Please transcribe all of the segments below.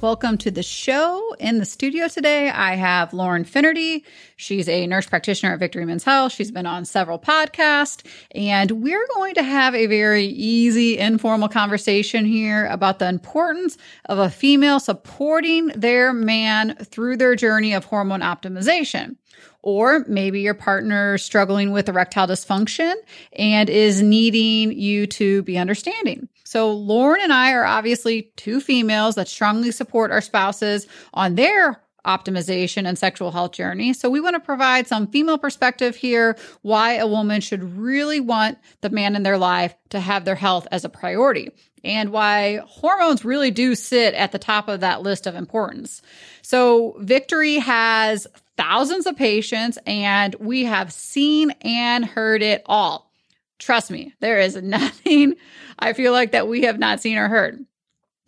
Welcome to the show. In the studio today, I have Lauren Finnerty. She's a nurse practitioner at Victory Men's Health. She's been on several podcasts, and we're going to have a very easy, informal conversation here about the importance of a female supporting their man through their journey of hormone optimization. Or maybe your partner struggling with erectile dysfunction and is needing you to be understanding. So, Lauren and I are obviously two females that strongly support our spouses on their optimization and sexual health journey. So, we want to provide some female perspective here why a woman should really want the man in their life to have their health as a priority and why hormones really do sit at the top of that list of importance. So, Victory has thousands of patients and we have seen and heard it all. Trust me, there is nothing I feel like that we have not seen or heard.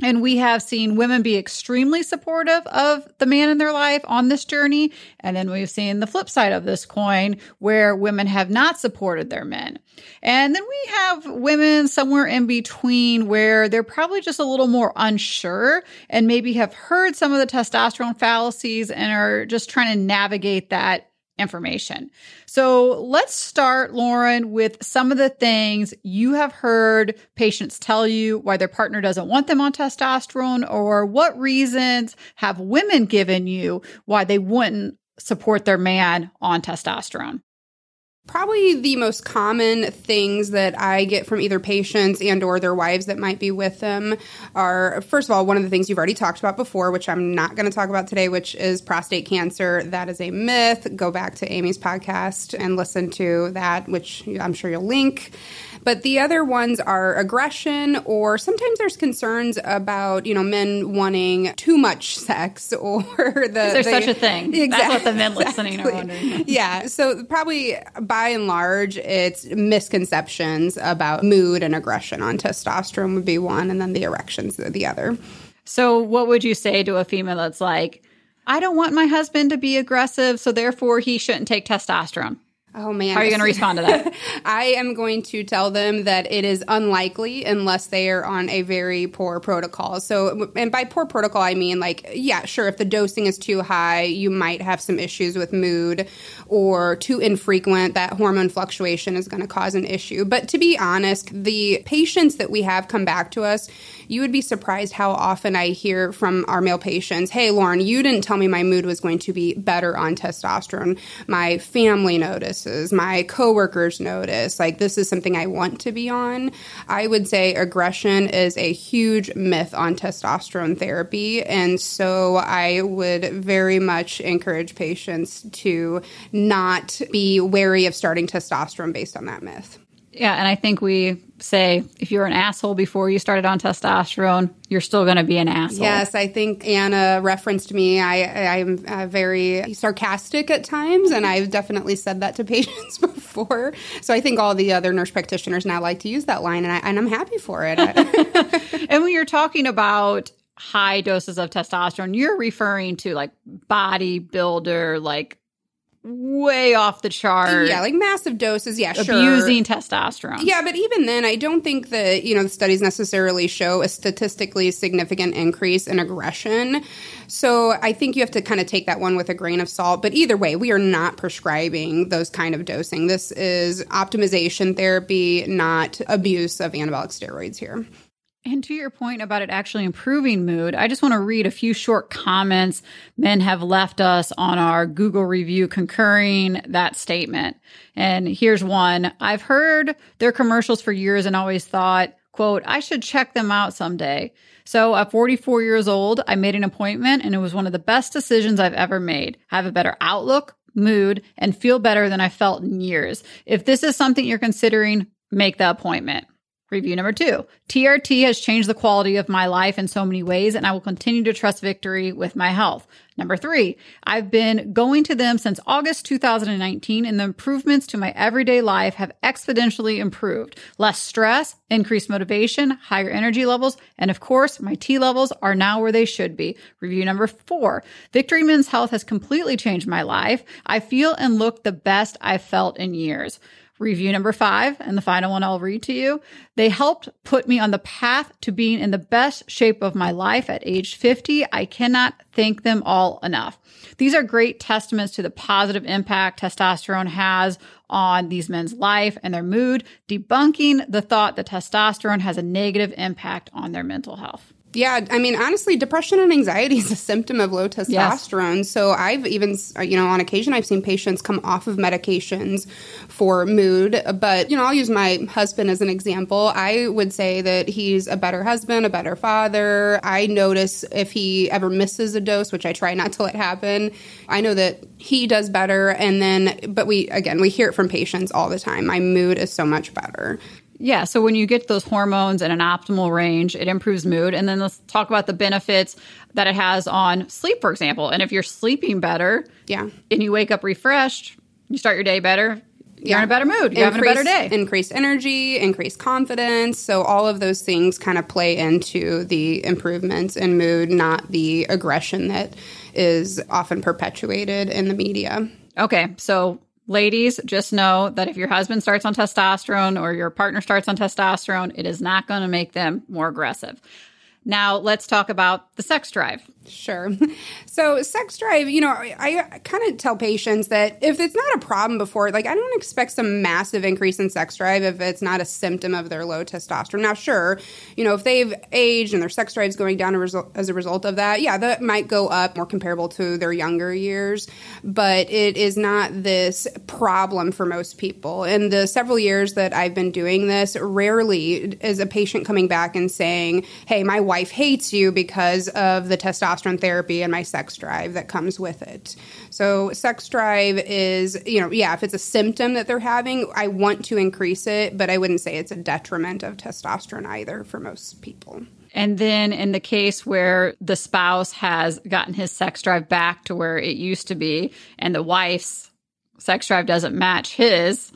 And we have seen women be extremely supportive of the man in their life on this journey. And then we've seen the flip side of this coin where women have not supported their men. And then we have women somewhere in between where they're probably just a little more unsure and maybe have heard some of the testosterone fallacies and are just trying to navigate that information. So let's start, Lauren, with some of the things you have heard patients tell you why their partner doesn't want them on testosterone, or what reasons have women given you why they wouldn't support their man on testosterone? Probably the most common things that I get from either patients and or their wives that might be with them are first of all one of the things you've already talked about before which I'm not going to talk about today which is prostate cancer. That is a myth. Go back to Amy's podcast and listen to that which I'm sure you'll link but the other ones are aggression, or sometimes there's concerns about, you know, men wanting too much sex or the. There's such a thing. Exactly, That's what the men listening are wondering. yeah. So probably by and large, it's misconceptions about mood and aggression on testosterone would be one, and then the erections the other. So what would you say to a female that's like, I don't want my husband to be aggressive, so therefore he shouldn't take testosterone? Oh man. How are you going to respond to that? I am going to tell them that it is unlikely unless they are on a very poor protocol. So, and by poor protocol, I mean like, yeah, sure, if the dosing is too high, you might have some issues with mood or too infrequent, that hormone fluctuation is going to cause an issue. But to be honest, the patients that we have come back to us, you would be surprised how often I hear from our male patients, Hey, Lauren, you didn't tell me my mood was going to be better on testosterone. My family notices, my coworkers notice, like this is something I want to be on. I would say aggression is a huge myth on testosterone therapy. And so I would very much encourage patients to not be wary of starting testosterone based on that myth. Yeah, and I think we say if you're an asshole before you started on testosterone, you're still going to be an asshole. Yes, I think Anna referenced me. I I'm uh, very sarcastic at times, and I've definitely said that to patients before. So I think all the other nurse practitioners now like to use that line, and, I, and I'm happy for it. and when you're talking about high doses of testosterone, you're referring to like bodybuilder, like way off the chart. Yeah, like massive doses. Yeah, sure. Abusing testosterone. Yeah, but even then, I don't think that, you know, the studies necessarily show a statistically significant increase in aggression. So I think you have to kind of take that one with a grain of salt. But either way, we are not prescribing those kind of dosing. This is optimization therapy, not abuse of anabolic steroids here. And to your point about it actually improving mood, I just want to read a few short comments men have left us on our Google review concurring that statement. And here's one. I've heard their commercials for years and always thought, quote, I should check them out someday. So at 44 years old, I made an appointment and it was one of the best decisions I've ever made. I have a better outlook, mood, and feel better than I felt in years. If this is something you're considering, make the appointment. Review number two TRT has changed the quality of my life in so many ways, and I will continue to trust victory with my health. Number three, I've been going to them since August 2019, and the improvements to my everyday life have exponentially improved. Less stress, increased motivation, higher energy levels, and of course, my T levels are now where they should be. Review number four, Victory Men's Health has completely changed my life. I feel and look the best I've felt in years. Review number five, and the final one I'll read to you. They helped put me on the path to being in the best shape of my life at age 50. I cannot thank them all enough. These are great testaments to the positive impact testosterone has on these men's life and their mood, debunking the thought that testosterone has a negative impact on their mental health. Yeah, I mean, honestly, depression and anxiety is a symptom of low testosterone. Yes. So I've even, uh, you know, on occasion, I've seen patients come off of medications for mood. But, you know, I'll use my husband as an example. I would say that he's a better husband, a better father. I notice if he ever misses a dose, which I try not to let happen, I know that he does better. And then, but we, again, we hear it from patients all the time. My mood is so much better. Yeah. So when you get those hormones in an optimal range, it improves mood. And then let's talk about the benefits that it has on sleep, for example. And if you're sleeping better, yeah, and you wake up refreshed, you start your day better. You're yeah. in a better mood. You're having a better day. Increased energy, increased confidence. So all of those things kind of play into the improvements in mood, not the aggression that is often perpetuated in the media. Okay. So Ladies, just know that if your husband starts on testosterone or your partner starts on testosterone, it is not going to make them more aggressive. Now, let's talk about the sex drive. Sure. So, sex drive, you know, I, I kind of tell patients that if it's not a problem before, like, I don't expect some massive increase in sex drive if it's not a symptom of their low testosterone. Now, sure, you know, if they've aged and their sex drive is going down as a result of that, yeah, that might go up more comparable to their younger years, but it is not this problem for most people. In the several years that I've been doing this, rarely is a patient coming back and saying, hey, my wife hates you because of the testosterone therapy and my sex drive that comes with it. So, sex drive is, you know, yeah, if it's a symptom that they're having, I want to increase it, but I wouldn't say it's a detriment of testosterone either for most people. And then in the case where the spouse has gotten his sex drive back to where it used to be and the wife's sex drive doesn't match his,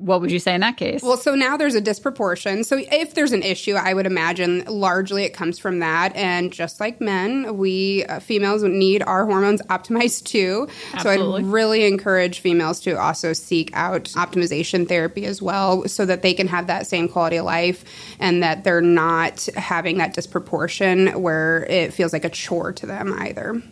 what would you say in that case? Well, so now there's a disproportion. So if there's an issue, I would imagine largely it comes from that. And just like men, we uh, females need our hormones optimized too. Absolutely. So I'd really encourage females to also seek out optimization therapy as well so that they can have that same quality of life and that they're not having that disproportion where it feels like a chore to them either.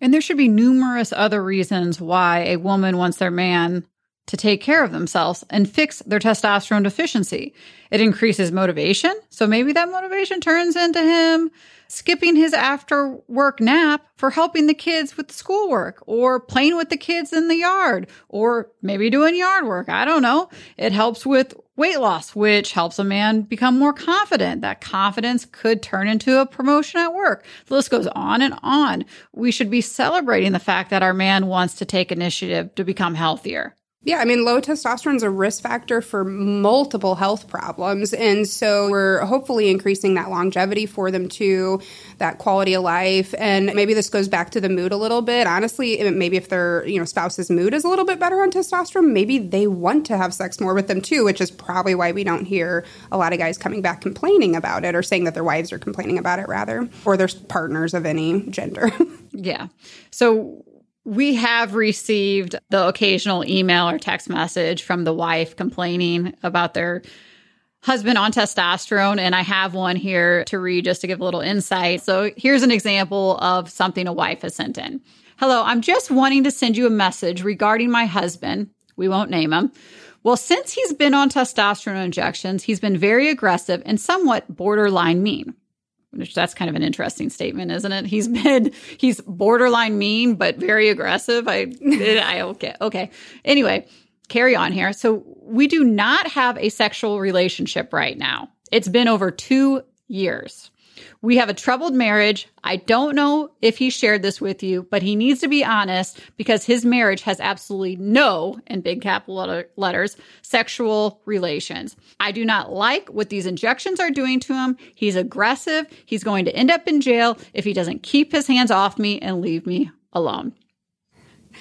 And there should be numerous other reasons why a woman wants their man to take care of themselves and fix their testosterone deficiency. It increases motivation. So maybe that motivation turns into him skipping his after work nap for helping the kids with the schoolwork or playing with the kids in the yard or maybe doing yard work. I don't know. It helps with weight loss, which helps a man become more confident. That confidence could turn into a promotion at work. The list goes on and on. We should be celebrating the fact that our man wants to take initiative to become healthier. Yeah, I mean, low testosterone is a risk factor for multiple health problems. And so we're hopefully increasing that longevity for them too, that quality of life. And maybe this goes back to the mood a little bit. Honestly, maybe if their, you know, spouse's mood is a little bit better on testosterone, maybe they want to have sex more with them too, which is probably why we don't hear a lot of guys coming back complaining about it or saying that their wives are complaining about it rather, or their partners of any gender. yeah. So we have received the occasional email or text message from the wife complaining about their husband on testosterone. And I have one here to read just to give a little insight. So here's an example of something a wife has sent in. Hello, I'm just wanting to send you a message regarding my husband. We won't name him. Well, since he's been on testosterone injections, he's been very aggressive and somewhat borderline mean which that's kind of an interesting statement, isn't it? He's been he's borderline mean but very aggressive. I I okay okay. Anyway, carry on here. So we do not have a sexual relationship right now. It's been over two years. We have a troubled marriage. I don't know if he shared this with you, but he needs to be honest because his marriage has absolutely no, in big capital letter, letters, sexual relations. I do not like what these injections are doing to him. He's aggressive. He's going to end up in jail if he doesn't keep his hands off me and leave me alone.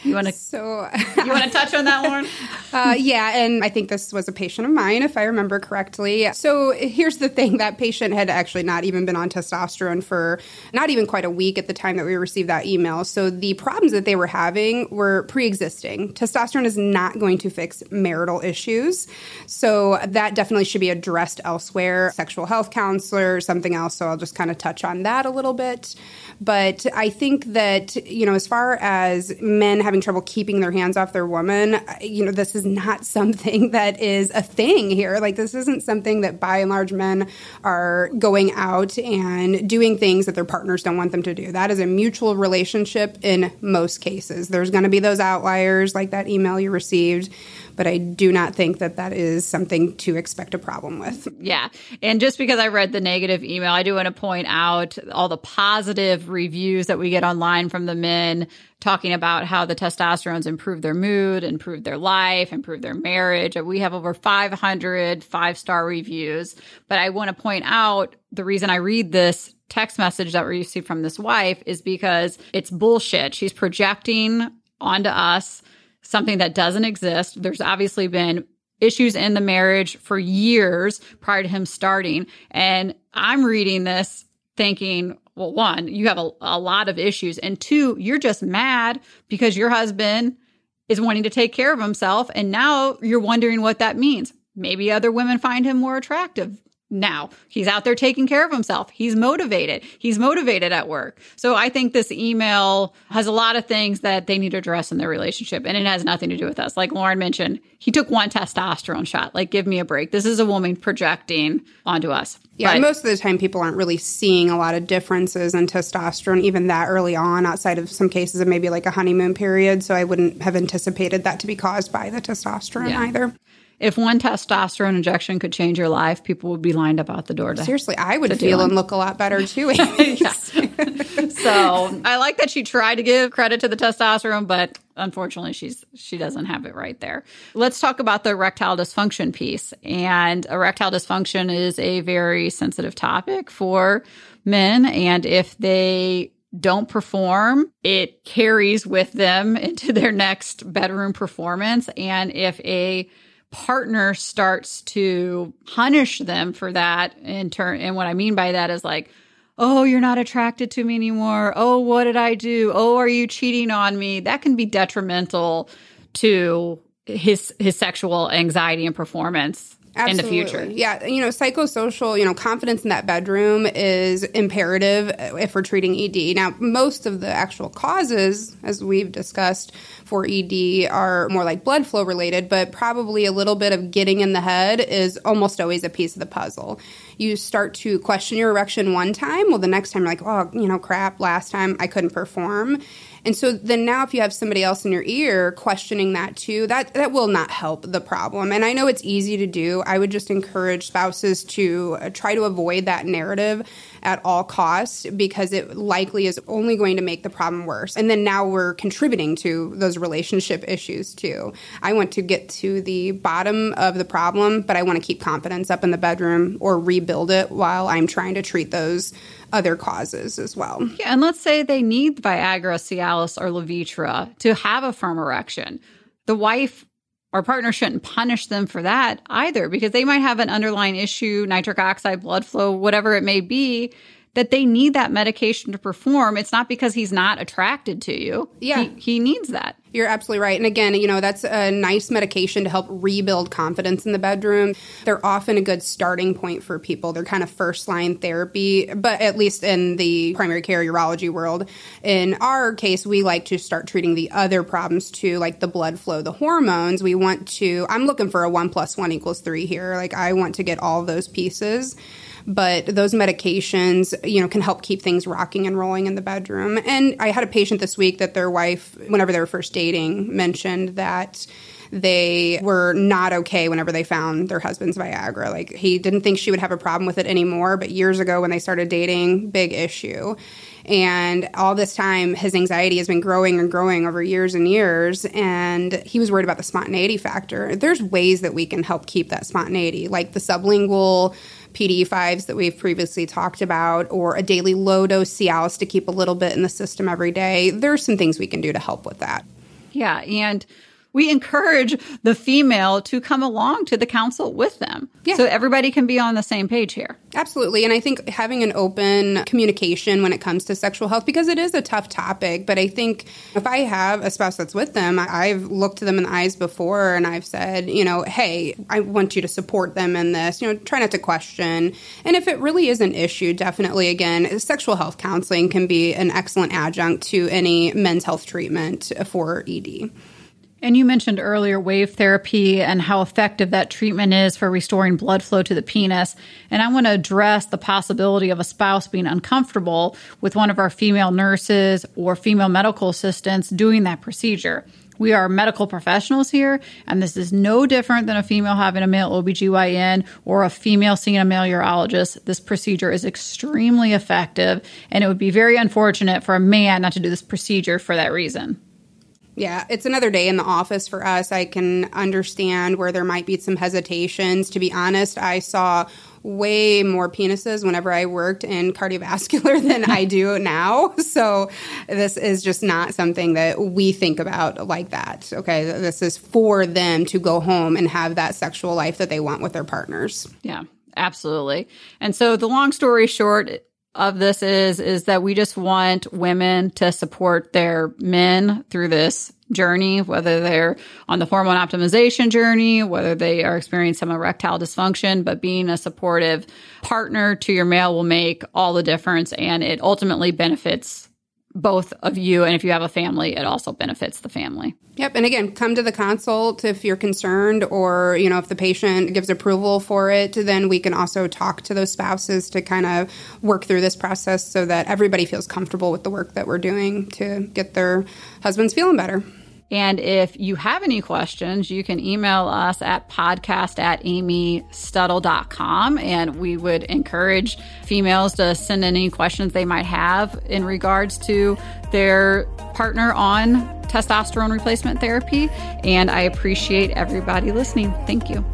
You want to So, you want to touch on that, Lauren? uh, yeah, and I think this was a patient of mine, if I remember correctly. So here's the thing: that patient had actually not even been on testosterone for not even quite a week at the time that we received that email. So the problems that they were having were pre-existing. Testosterone is not going to fix marital issues, so that definitely should be addressed elsewhere. Sexual health counselor, something else. So I'll just kind of touch on that a little bit. But I think that, you know, as far as men having trouble keeping their hands off their woman, you know, this is not something that is a thing here. Like, this isn't something that by and large men are going out and doing things that their partners don't want them to do. That is a mutual relationship in most cases. There's going to be those outliers, like that email you received but I do not think that that is something to expect a problem with. Yeah. And just because I read the negative email, I do want to point out all the positive reviews that we get online from the men talking about how the testosterones improve their mood, improve their life, improve their marriage. We have over 500 five star reviews. But I want to point out the reason I read this text message that we received from this wife is because it's bullshit. She's projecting onto us something that doesn't exist. There's obviously been issues in the marriage for years prior to him starting. And I'm reading this thinking, well, one, you have a, a lot of issues. And two, you're just mad because your husband is wanting to take care of himself. And now you're wondering what that means. Maybe other women find him more attractive now. He's out there taking care of himself. He's motivated. He's motivated at work. So I think this email has a lot of things that they need to address in their relationship. And it has nothing to do with us. Like Lauren mentioned, he took one testosterone shot. Like, give me a break. This is a woman projecting onto us. Yeah, but, most of the time people aren't really seeing a lot of differences in testosterone even that early on, outside of some cases of maybe like a honeymoon period. So I wouldn't have anticipated that to be caused by the testosterone yeah. either if one testosterone injection could change your life, people would be lined up out the door. To, Seriously, I would feel and look a lot better too. so I like that she tried to give credit to the testosterone, but unfortunately, she's she doesn't have it right there. Let's talk about the erectile dysfunction piece. And erectile dysfunction is a very sensitive topic for men, and if they don't perform, it carries with them into their next bedroom performance. And if a partner starts to punish them for that in turn and what i mean by that is like oh you're not attracted to me anymore. Oh what did i do? Oh are you cheating on me? That can be detrimental to his his sexual anxiety and performance Absolutely. in the future. Yeah, you know, psychosocial, you know, confidence in that bedroom is imperative if we're treating ED. Now, most of the actual causes, as we've discussed for ED, are more like blood flow related, but probably a little bit of getting in the head is almost always a piece of the puzzle. You start to question your erection one time, well, the next time you're like, oh, you know, crap, last time I couldn't perform and so then now if you have somebody else in your ear questioning that too, that that will not help the problem. And I know it's easy to do. I would just encourage spouses to uh, try to avoid that narrative at all costs because it likely is only going to make the problem worse. And then now we're contributing to those relationship issues too. I want to get to the bottom of the problem, but I want to keep confidence up in the bedroom or rebuild it while I'm trying to treat those other causes as well. Yeah, and let's say they need Viagra, Cialis, or Levitra to have a firm erection. The wife or partner shouldn't punish them for that either because they might have an underlying issue, nitric oxide, blood flow, whatever it may be, that they need that medication to perform. It's not because he's not attracted to you. Yeah. He, he, needs that. You're absolutely right. And again, you know, that's a nice medication to help rebuild confidence in the bedroom. They're often a good starting point for people. They're kind of first line therapy, but at least in the primary care urology world. In our case, we like to start treating the other problems too, like the blood flow, the hormones. We want to, I'm looking for a one plus one equals three here. Like, I want to get all those pieces but those medications, you know, can help keep things rocking and rolling in the bedroom. And I had a patient this week that their wife, whenever they were first dating, mentioned that they were not okay whenever they found their husband's Viagra. Like he didn't think she would have a problem with it anymore, but years ago when they started dating, big issue. And all this time, his anxiety has been growing and growing over years and years. And he was worried about the spontaneity factor. There's ways that we can help keep that spontaneity, like the sublingual PDE5s that we've previously talked about, or a daily low dose Cialis to keep a little bit in the system every day. There's some things we can do to help with that. Yeah. And we encourage the female to come along to the council with them. Yeah. So everybody can be on the same page here. Absolutely. And I think having an open communication when it comes to sexual health, because it is a tough topic, but I think if I have a spouse that's with them, I've looked to them in the eyes before and I've said, you know, hey, I want you to support them in this, you know, try not to question. And if it really is an issue, definitely, again, sexual health counseling can be an excellent adjunct to any men's health treatment for ED. And you mentioned earlier wave therapy and how effective that treatment is for restoring blood flow to the penis. And I want to address the possibility of a spouse being uncomfortable with one of our female nurses or female medical assistants doing that procedure. We are medical professionals here, and this is no different than a female having a male OBGYN or a female seeing a male urologist. This procedure is extremely effective, and it would be very unfortunate for a man not to do this procedure for that reason. Yeah, it's another day in the office for us. I can understand where there might be some hesitations. To be honest, I saw way more penises whenever I worked in cardiovascular than I do now. So this is just not something that we think about like that. Okay, this is for them to go home and have that sexual life that they want with their partners. Yeah, absolutely. And so the long story short, of this is is that we just want women to support their men through this journey, whether they're on the hormone optimization journey, whether they are experiencing some erectile dysfunction, but being a supportive partner to your male will make all the difference and it ultimately benefits both of you and if you have a family it also benefits the family. Yep and again come to the consult if you're concerned or you know if the patient gives approval for it then we can also talk to those spouses to kind of work through this process so that everybody feels comfortable with the work that we're doing to get their husbands feeling better and if you have any questions, you can email us at podcast at amystuttle.com. And we would encourage females to send in any questions they might have in regards to their partner on testosterone replacement therapy. And I appreciate everybody listening. Thank you.